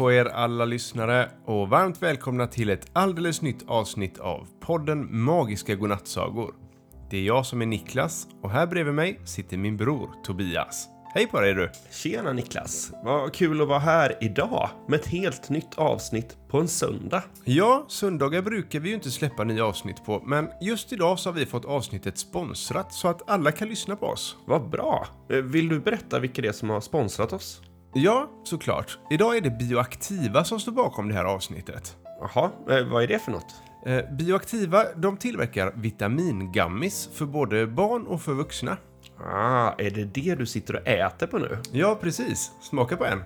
på er alla lyssnare och varmt välkomna till ett alldeles nytt avsnitt av podden Magiska Godnattsagor. Det är jag som är Niklas och här bredvid mig sitter min bror Tobias. Hej på dig du! Tjena Niklas! Vad kul att vara här idag med ett helt nytt avsnitt på en söndag. Ja, söndagar brukar vi ju inte släppa nya avsnitt på, men just idag så har vi fått avsnittet sponsrat så att alla kan lyssna på oss. Vad bra! Eh, Vill du berätta vilka det är som har sponsrat oss? Ja, såklart. Idag är det Bioaktiva som står bakom det här avsnittet. Jaha, eh, vad är det för något? Eh, Bioaktiva, de tillverkar vitamingammis för både barn och för vuxna. Ah, är det det du sitter och äter på nu? Ja, precis. Smaka på en.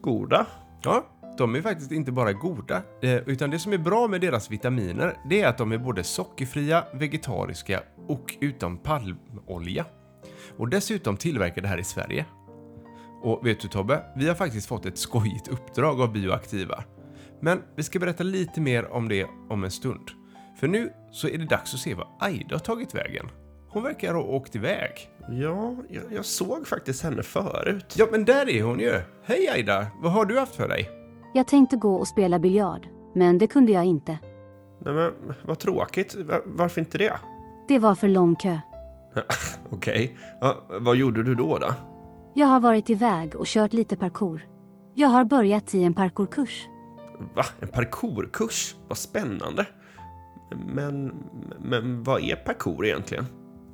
Goda? Ja, de är faktiskt inte bara goda, eh, utan det som är bra med deras vitaminer, det är att de är både sockerfria, vegetariska och utan palmolja. Och dessutom tillverkade här i Sverige. Och vet du Tobbe, vi har faktiskt fått ett skojigt uppdrag av Bioaktiva. Men vi ska berätta lite mer om det om en stund. För nu så är det dags att se vad Aida har tagit vägen. Hon verkar ha åkt iväg. Ja, jag, jag såg faktiskt henne förut. Ja, men där är hon ju! Hej Aida! Vad har du haft för dig? Jag tänkte gå och spela biljard, men det kunde jag inte. Nej men, vad tråkigt. Va- Varför inte det? Det var för lång kö. Okej, ja, vad gjorde du då då? Jag har varit iväg och kört lite parkour. Jag har börjat i en parkourkurs. Va? En parkourkurs? Vad spännande. Men, men vad är parkour egentligen?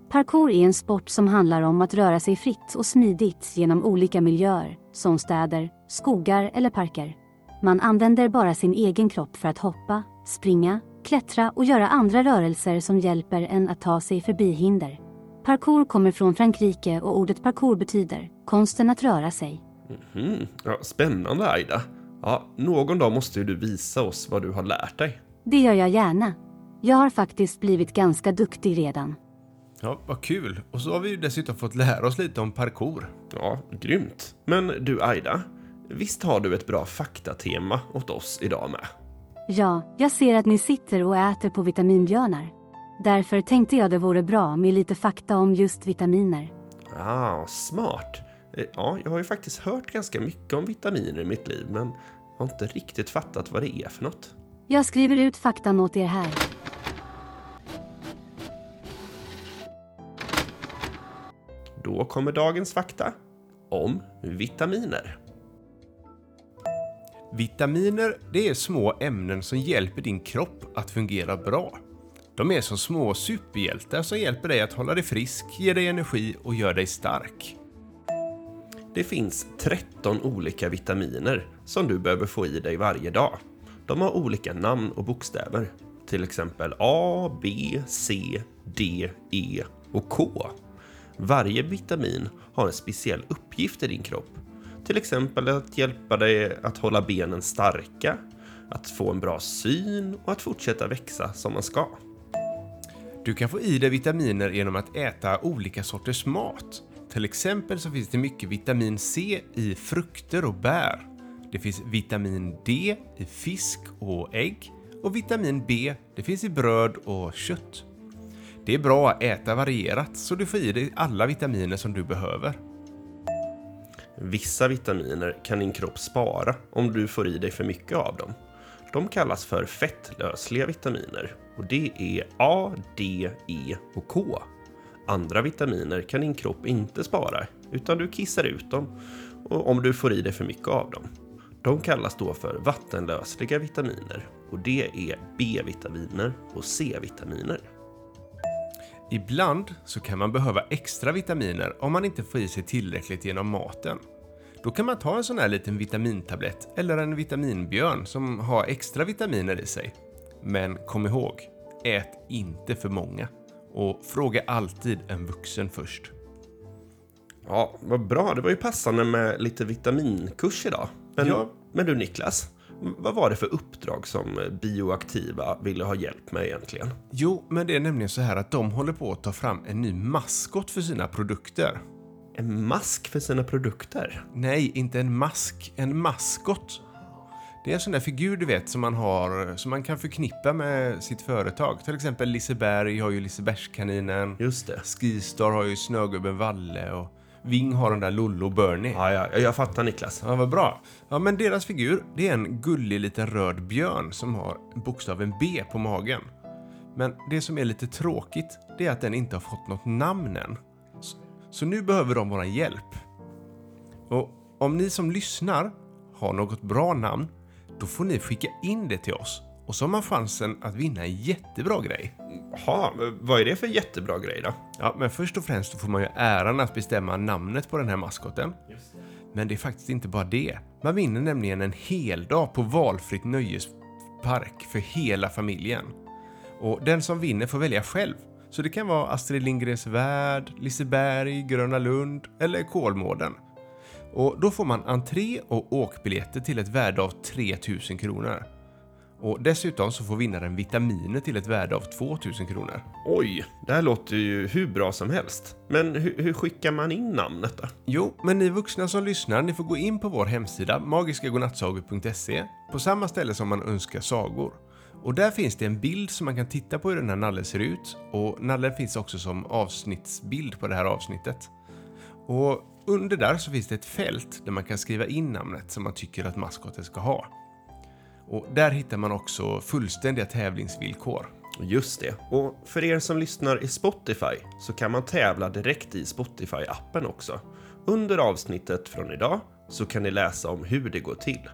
Parkour är en sport som handlar om att röra sig fritt och smidigt genom olika miljöer, som städer, skogar eller parker. Man använder bara sin egen kropp för att hoppa, springa, klättra och göra andra rörelser som hjälper en att ta sig förbi hinder. Parkour kommer från Frankrike och ordet parkour betyder konsten att röra sig. Mm, ja, spännande Aida. Ja, någon dag måste ju du visa oss vad du har lärt dig. Det gör jag gärna. Jag har faktiskt blivit ganska duktig redan. Ja, vad kul. Och så har vi ju dessutom fått lära oss lite om parkour. Ja, grymt. Men du Aida, visst har du ett bra faktatema åt oss idag med? Ja, jag ser att ni sitter och äter på vitaminbjörnar. Därför tänkte jag det vore bra med lite fakta om just vitaminer. Ah, smart. Eh, Ja, jag har ju faktiskt hört ganska mycket om vitaminer i mitt liv, men jag har inte riktigt fattat vad det är för något. Jag skriver ut faktan åt er här. Då kommer dagens fakta om vitaminer. Vitaminer, det är små ämnen som hjälper din kropp att fungera bra. De är som små superhjältar som hjälper dig att hålla dig frisk, ger dig energi och gör dig stark. Det finns 13 olika vitaminer som du behöver få i dig varje dag. De har olika namn och bokstäver. Till exempel A, B, C, D, E och K. Varje vitamin har en speciell uppgift i din kropp. Till exempel att hjälpa dig att hålla benen starka, att få en bra syn och att fortsätta växa som man ska. Du kan få i dig vitaminer genom att äta olika sorters mat. Till exempel så finns det mycket vitamin C i frukter och bär. Det finns vitamin D i fisk och ägg och vitamin B det finns i bröd och kött. Det är bra att äta varierat så du får i dig alla vitaminer som du behöver. Vissa vitaminer kan din kropp spara om du får i dig för mycket av dem. De kallas för fettlösliga vitaminer och det är A, D, E och K. Andra vitaminer kan din kropp inte spara utan du kissar ut dem och- om du får i dig för mycket av dem. De kallas då för vattenlösliga vitaminer och det är B-vitaminer och C-vitaminer. Ibland så kan man behöva extra vitaminer om man inte får i sig tillräckligt genom maten. Då kan man ta en sån här liten vitamintablett eller en vitaminbjörn som har extra vitaminer i sig. Men kom ihåg, ät inte för många. Och fråga alltid en vuxen först. Ja, vad bra. Det var ju passande med lite vitaminkurs idag. Men, Ja. men du Niklas, vad var det för uppdrag som Bioaktiva ville ha hjälp med egentligen? Jo, men det är nämligen så här att de håller på att ta fram en ny maskot för sina produkter. En mask för sina produkter? Nej, inte en mask. En maskot. Det är en sån där figur du vet som man har, som man kan förknippa med sitt företag. Till exempel Liseberg har ju Lisebergskaninen. Just det. Skistar har ju Snögubben Valle och Ving har den där Lollo Bernie. Ja, ja, jag fattar Niklas. Ja, vad bra. Ja, men deras figur, det är en gullig liten röd björn som har bokstaven B på magen. Men det som är lite tråkigt, det är att den inte har fått något namn än. Så, nu behöver de vår hjälp. Och om ni som lyssnar har något bra namn, då får ni skicka in det till oss. Och så har man chansen att vinna en jättebra grej. Jaha, vad är det för jättebra grej då? Ja, men först och främst får man ju äran att bestämma namnet på den här maskoten. Men det är faktiskt inte bara det. Man vinner nämligen en hel dag på valfritt nöjespark för hela familjen. Och den som vinner får välja själv. Så det kan vara Astrid Lindgrens Värld, Liseberg, Gröna Lund eller Kolmården. Och då får man entré och åkbiljetter till ett värde av 3000 kronor. Och dessutom så får vinnaren vitaminer till ett värde av 2000 kronor. Oj, det här låter ju hur bra som helst. Men hur, hur skickar man in namnet då? Jo, men ni vuxna som lyssnar, ni får gå in på vår hemsida magiskagodnattsagor.se på samma ställe som man önskar sagor. Och där finns det en bild som man kan titta på hur den här nallen ser ut och nallen finns också som avsnittsbild på det här avsnittet. Och under där så finns det ett fält där man kan skriva in namnet som man tycker att maskoten ska ha. Och där hittar man också fullständiga tävlingsvillkor. Just det. Och för er som lyssnar i Spotify så kan man tävla direkt i Spotify-appen också. Under avsnittet från idag så kan ni läsa om hur det går till.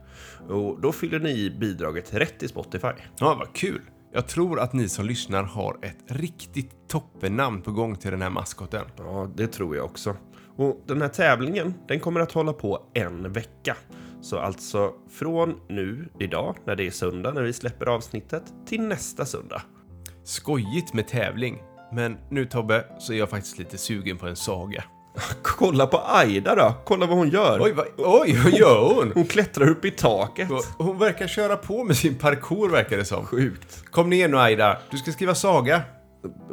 Och då fyller ni i bidraget rätt i Spotify. Ja, vad kul! Jag tror att ni som lyssnar har ett riktigt toppennamn på gång till den här maskoten. Ja, det tror jag också. Och den här tävlingen, den kommer att hålla på en vecka. Så alltså från nu, idag, när det är söndag, när vi släpper avsnittet, till nästa söndag. Skojigt med tävling. Men nu Tobbe, så är jag faktiskt lite sugen på en saga. Kolla på Aida då! Kolla vad hon gör! Oj, vad, oj, vad gör hon? Hon klättrar upp i taket. Hon verkar köra på med sin parkour verkar det som. Sjukt. Kom ner nu Aida, du ska skriva saga.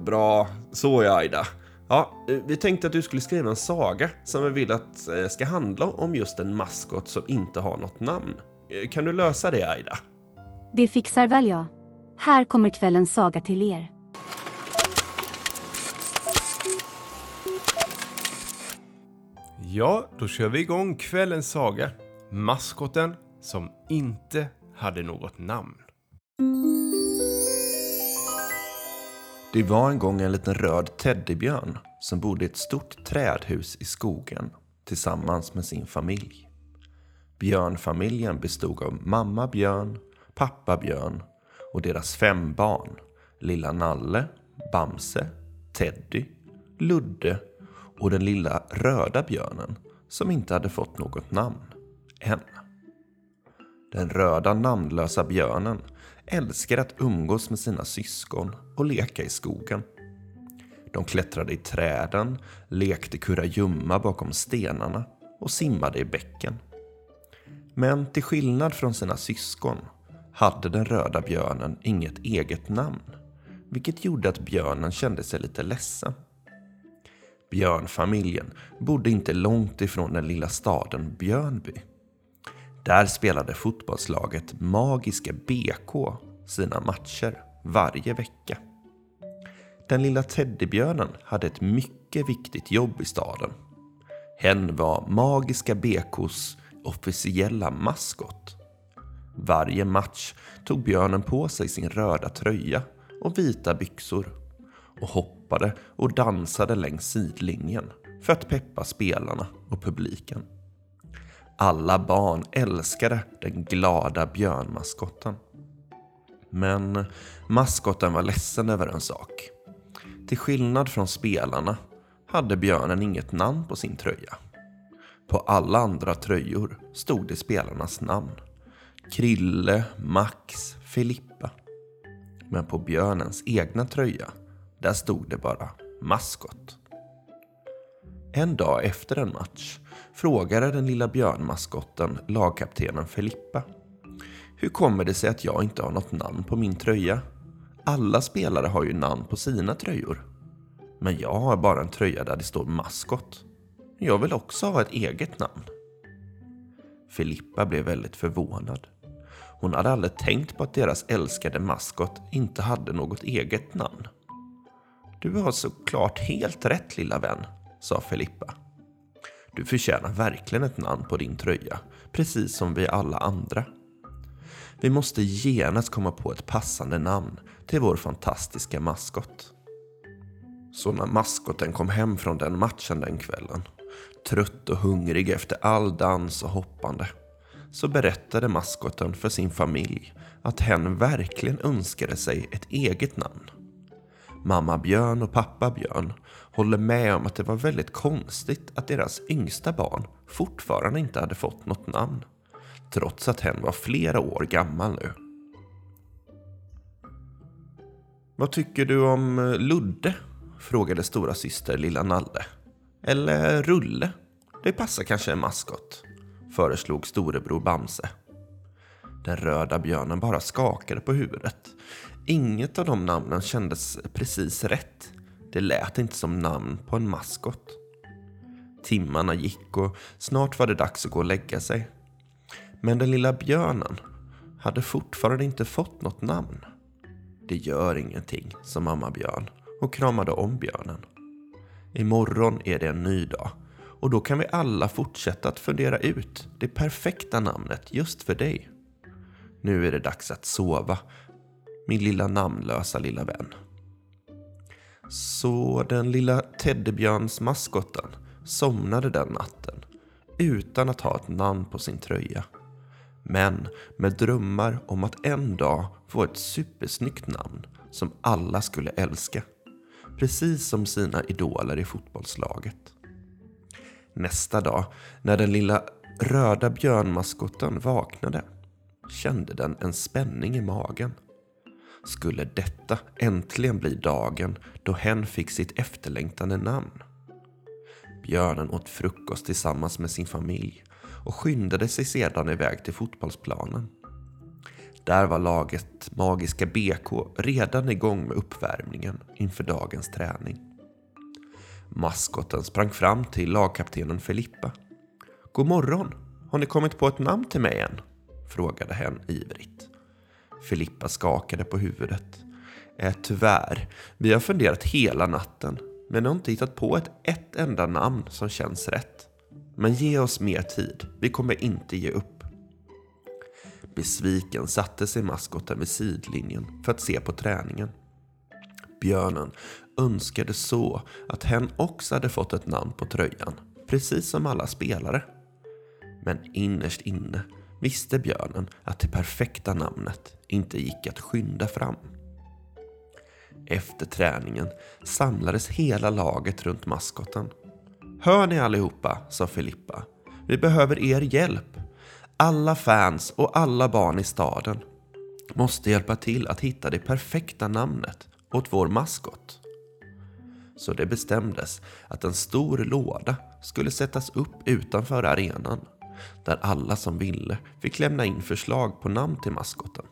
Bra, så är Aida. Ja, eh, vi tänkte att du skulle skriva en saga som vi vill att eh, ska handla om just en maskot som inte har något namn. Eh, Kan du lösa det Aida? Det fixar väl jag. Här kommer kvällens saga till er. Ja, då kör vi igång kvällens saga. Maskoten som inte hade något namn. Det var en gång en liten röd teddybjörn som bodde i ett stort trädhus i skogen tillsammans med sin familj. Björnfamiljen bestod av mamma björn, pappa björn och deras fem barn. Lilla Nalle, Bamse, Teddy, Ludde och den lilla röda björnen som inte hade fått något namn än. Den röda namnlösa björnen älskar att umgås med sina syskon och leka i skogen. De klättrade i träden, lekte kurragömma bakom stenarna och simmade i bäcken. Men till skillnad från sina syskon hade den röda björnen inget eget namn, vilket gjorde att björnen kände sig lite ledsen. Björnfamiljen bodde inte långt ifrån den lilla staden Björnby. Där spelade fotbollslaget Magiska BK sina matcher varje vecka. Den lilla teddybjörnen hade ett mycket viktigt jobb i staden. Hen var Magiska BKs officiella maskot. Varje match tog björnen på sig sin röda tröja och vita byxor och hoppade och dansade längs sidlinjen för att peppa spelarna och publiken. Alla barn älskade den glada björnmaskotten. Men maskotten var ledsen över en sak. Till skillnad från spelarna hade björnen inget namn på sin tröja. På alla andra tröjor stod det spelarnas namn. Krille, Max, Filippa. Men på björnens egna tröja, där stod det bara maskot. En dag efter en match frågade den lilla björnmaskotten lagkaptenen Filippa. Hur kommer det sig att jag inte har något namn på min tröja? Alla spelare har ju namn på sina tröjor. Men jag har bara en tröja där det står maskot. Jag vill också ha ett eget namn. Filippa blev väldigt förvånad. Hon hade aldrig tänkt på att deras älskade maskot inte hade något eget namn. Du har såklart helt rätt lilla vän, sa Filippa. Du förtjänar verkligen ett namn på din tröja, precis som vi alla andra. Vi måste genast komma på ett passande namn till vår fantastiska maskot. Så när maskoten kom hem från den matchen den kvällen, trött och hungrig efter all dans och hoppande, så berättade maskoten för sin familj att hen verkligen önskade sig ett eget namn. Mamma Björn och pappa Björn håller med om att det var väldigt konstigt att deras yngsta barn fortfarande inte hade fått något namn. Trots att hen var flera år gammal nu. Vad tycker du om eh, Ludde? Frågade stora syster lilla Nalle. Eller eh, Rulle? Det passar kanske en maskot? Föreslog storebror Bamse. Den röda björnen bara skakade på huvudet. Inget av de namnen kändes precis rätt. Det lät inte som namn på en maskot. Timmarna gick och snart var det dags att gå och lägga sig. Men den lilla björnen hade fortfarande inte fått något namn. Det gör ingenting, sa mamma björn och kramade om björnen. Imorgon är det en ny dag och då kan vi alla fortsätta att fundera ut det perfekta namnet just för dig. Nu är det dags att sova, min lilla namnlösa lilla vän. Så den lilla teddybjörnsmaskotten somnade den natten utan att ha ett namn på sin tröja. Men med drömmar om att en dag få ett supersnyggt namn som alla skulle älska. Precis som sina idoler i fotbollslaget. Nästa dag, när den lilla röda björnmaskotten vaknade, kände den en spänning i magen. Skulle detta äntligen bli dagen då hen fick sitt efterlängtade namn? Björnen åt frukost tillsammans med sin familj och skyndade sig sedan iväg till fotbollsplanen. Där var laget Magiska BK redan igång med uppvärmningen inför dagens träning. Maskoten sprang fram till lagkaptenen Filippa. God morgon! Har ni kommit på ett namn till mig än? frågade hen ivrigt. Filippa skakade på huvudet. Eh, tyvärr, vi har funderat hela natten men har inte hittat på ett, ett enda namn som känns rätt. Men ge oss mer tid, vi kommer inte ge upp. Besviken satte sig maskoten vid sidlinjen för att se på träningen. Björnen önskade så att hen också hade fått ett namn på tröjan, precis som alla spelare. Men innerst inne visste björnen att det perfekta namnet inte gick att skynda fram. Efter träningen samlades hela laget runt maskoten. Hör ni allihopa, sa Filippa. Vi behöver er hjälp. Alla fans och alla barn i staden måste hjälpa till att hitta det perfekta namnet åt vår maskot. Så det bestämdes att en stor låda skulle sättas upp utanför arenan där alla som ville fick lämna in förslag på namn till maskoten.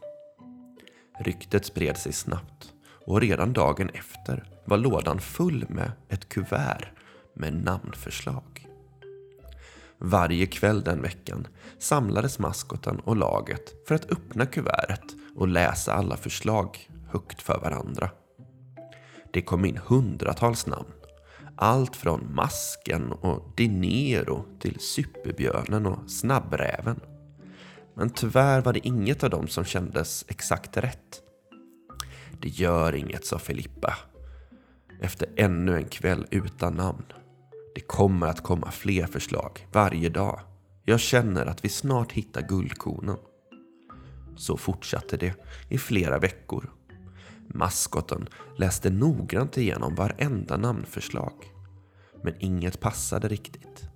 Ryktet spred sig snabbt och redan dagen efter var lådan full med ett kuvert med namnförslag. Varje kväll den veckan samlades maskoten och laget för att öppna kuvertet och läsa alla förslag högt för varandra. Det kom in hundratals namn. Allt från Masken och Dinero till Superbjörnen och Snabbräven. Men tyvärr var det inget av dem som kändes exakt rätt. Det gör inget, sa Filippa. Efter ännu en kväll utan namn. Det kommer att komma fler förslag varje dag. Jag känner att vi snart hittar guldkornen. Så fortsatte det i flera veckor. Maskoten läste noggrant igenom varenda namnförslag. Men inget passade riktigt.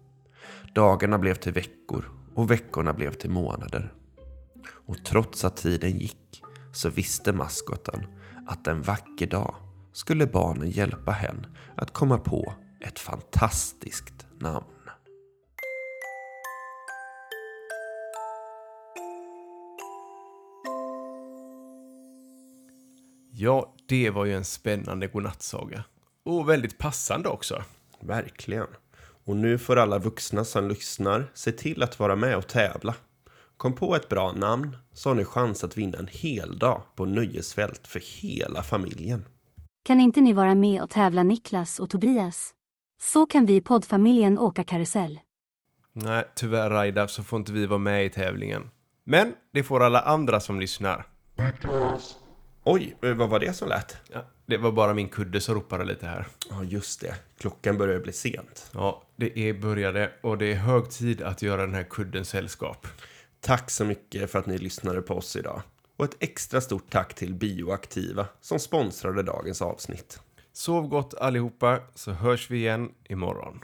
Dagarna blev till veckor och veckorna blev till månader. Och trots att tiden gick så visste maskoten att en vacker dag skulle barnen hjälpa henne att komma på ett fantastiskt namn. Ja, det var ju en spännande godnattsaga. Och väldigt passande också. Verkligen. Och nu får alla vuxna som lyssnar se till att vara med och tävla. Kom på ett bra namn så har ni chans att vinna en hel dag på nöjesfält för hela familjen. Kan inte ni vara med och tävla Niklas och Tobias? Så kan vi i poddfamiljen åka karusell. Nej, tyvärr Raida så får inte vi vara med i tävlingen. Men det får alla andra som lyssnar. Oj, eh, vad var det som lät? Ja, det var bara min kudde som ropade lite här. Ja, just det. Klockan börjar bli sent. Ja, det är började och det är hög tid att göra den här kudden sällskap. Tack så mycket för att ni lyssnade på oss idag. Och ett extra stort tack till Bioaktiva som sponsrade dagens avsnitt. Sov gott allihopa så hörs vi igen imorgon.